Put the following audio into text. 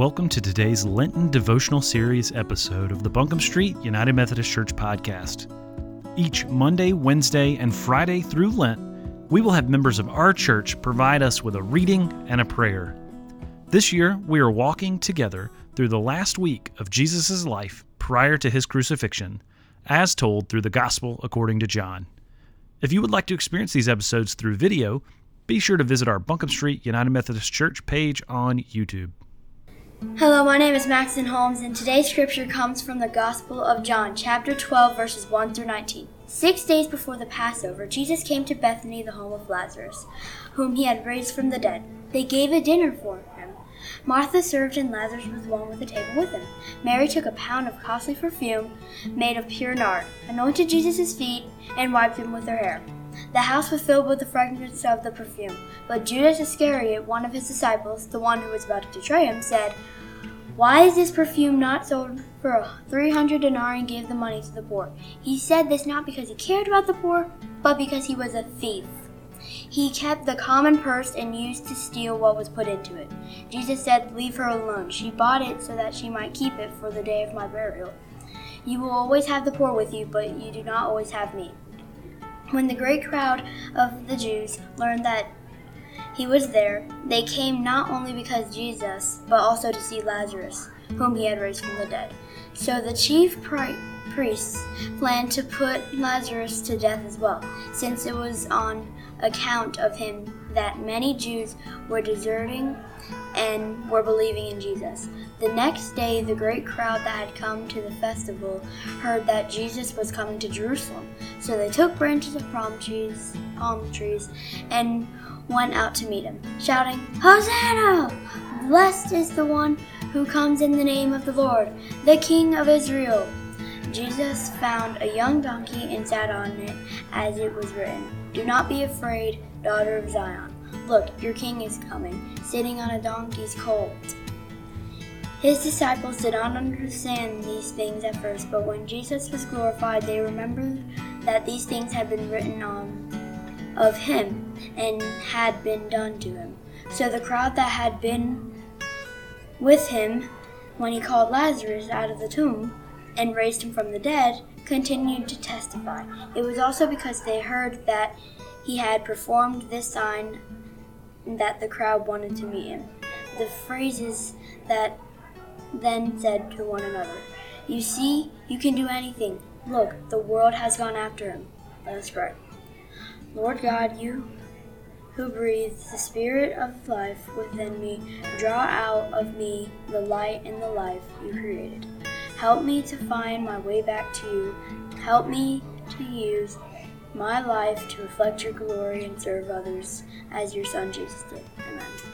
Welcome to today's Lenten devotional series episode of the Buncombe Street United Methodist Church podcast. Each Monday, Wednesday, and Friday through Lent, we will have members of our church provide us with a reading and a prayer. This year, we are walking together through the last week of Jesus' life prior to his crucifixion, as told through the Gospel according to John. If you would like to experience these episodes through video, be sure to visit our Buncombe Street United Methodist Church page on YouTube. Hello, my name is Maxon Holmes, and today's scripture comes from the Gospel of John, chapter 12, verses 1 through 19. Six days before the Passover, Jesus came to Bethany, the home of Lazarus, whom he had raised from the dead. They gave a dinner for him. Martha served, and Lazarus was one at the table with him. Mary took a pound of costly perfume made of pure nard, anointed Jesus' feet, and wiped them with her hair. The house was filled with the fragrance of the perfume. But Judas Iscariot, one of his disciples, the one who was about to betray him, said, Why is this perfume not sold for three hundred denarii and gave the money to the poor? He said this not because he cared about the poor, but because he was a thief. He kept the common purse and used to steal what was put into it. Jesus said, Leave her alone. She bought it so that she might keep it for the day of my burial. You will always have the poor with you, but you do not always have me. When the great crowd of the Jews learned that he was there, they came not only because Jesus, but also to see Lazarus, whom he had raised from the dead. So the chief pri- priests planned to put Lazarus to death as well, since it was on account of him that many Jews were deserting and were believing in Jesus. The next day, the great crowd that had come to the festival heard that Jesus was coming to Jerusalem. So they took branches of palm trees, palm trees, and went out to meet him, shouting, Hosanna! Blessed is the one who comes in the name of the Lord, the King of Israel. Jesus found a young donkey and sat on it, as it was written, Do not be afraid, daughter of Zion. Look, your king is coming, sitting on a donkey's colt. His disciples did not understand these things at first, but when Jesus was glorified, they remembered that these things had been written on of him and had been done to him. So the crowd that had been with him when he called Lazarus out of the tomb and raised him from the dead continued to testify. It was also because they heard that he had performed this sign that the crowd wanted to meet him. The Pharisees that then said to one another, You see, you can do anything. Look, the world has gone after him. Let us pray. Lord God, you who breathe the spirit of life within me, draw out of me the light and the life you created. Help me to find my way back to you. Help me to use my life to reflect your glory and serve others as your Son Jesus did. Amen.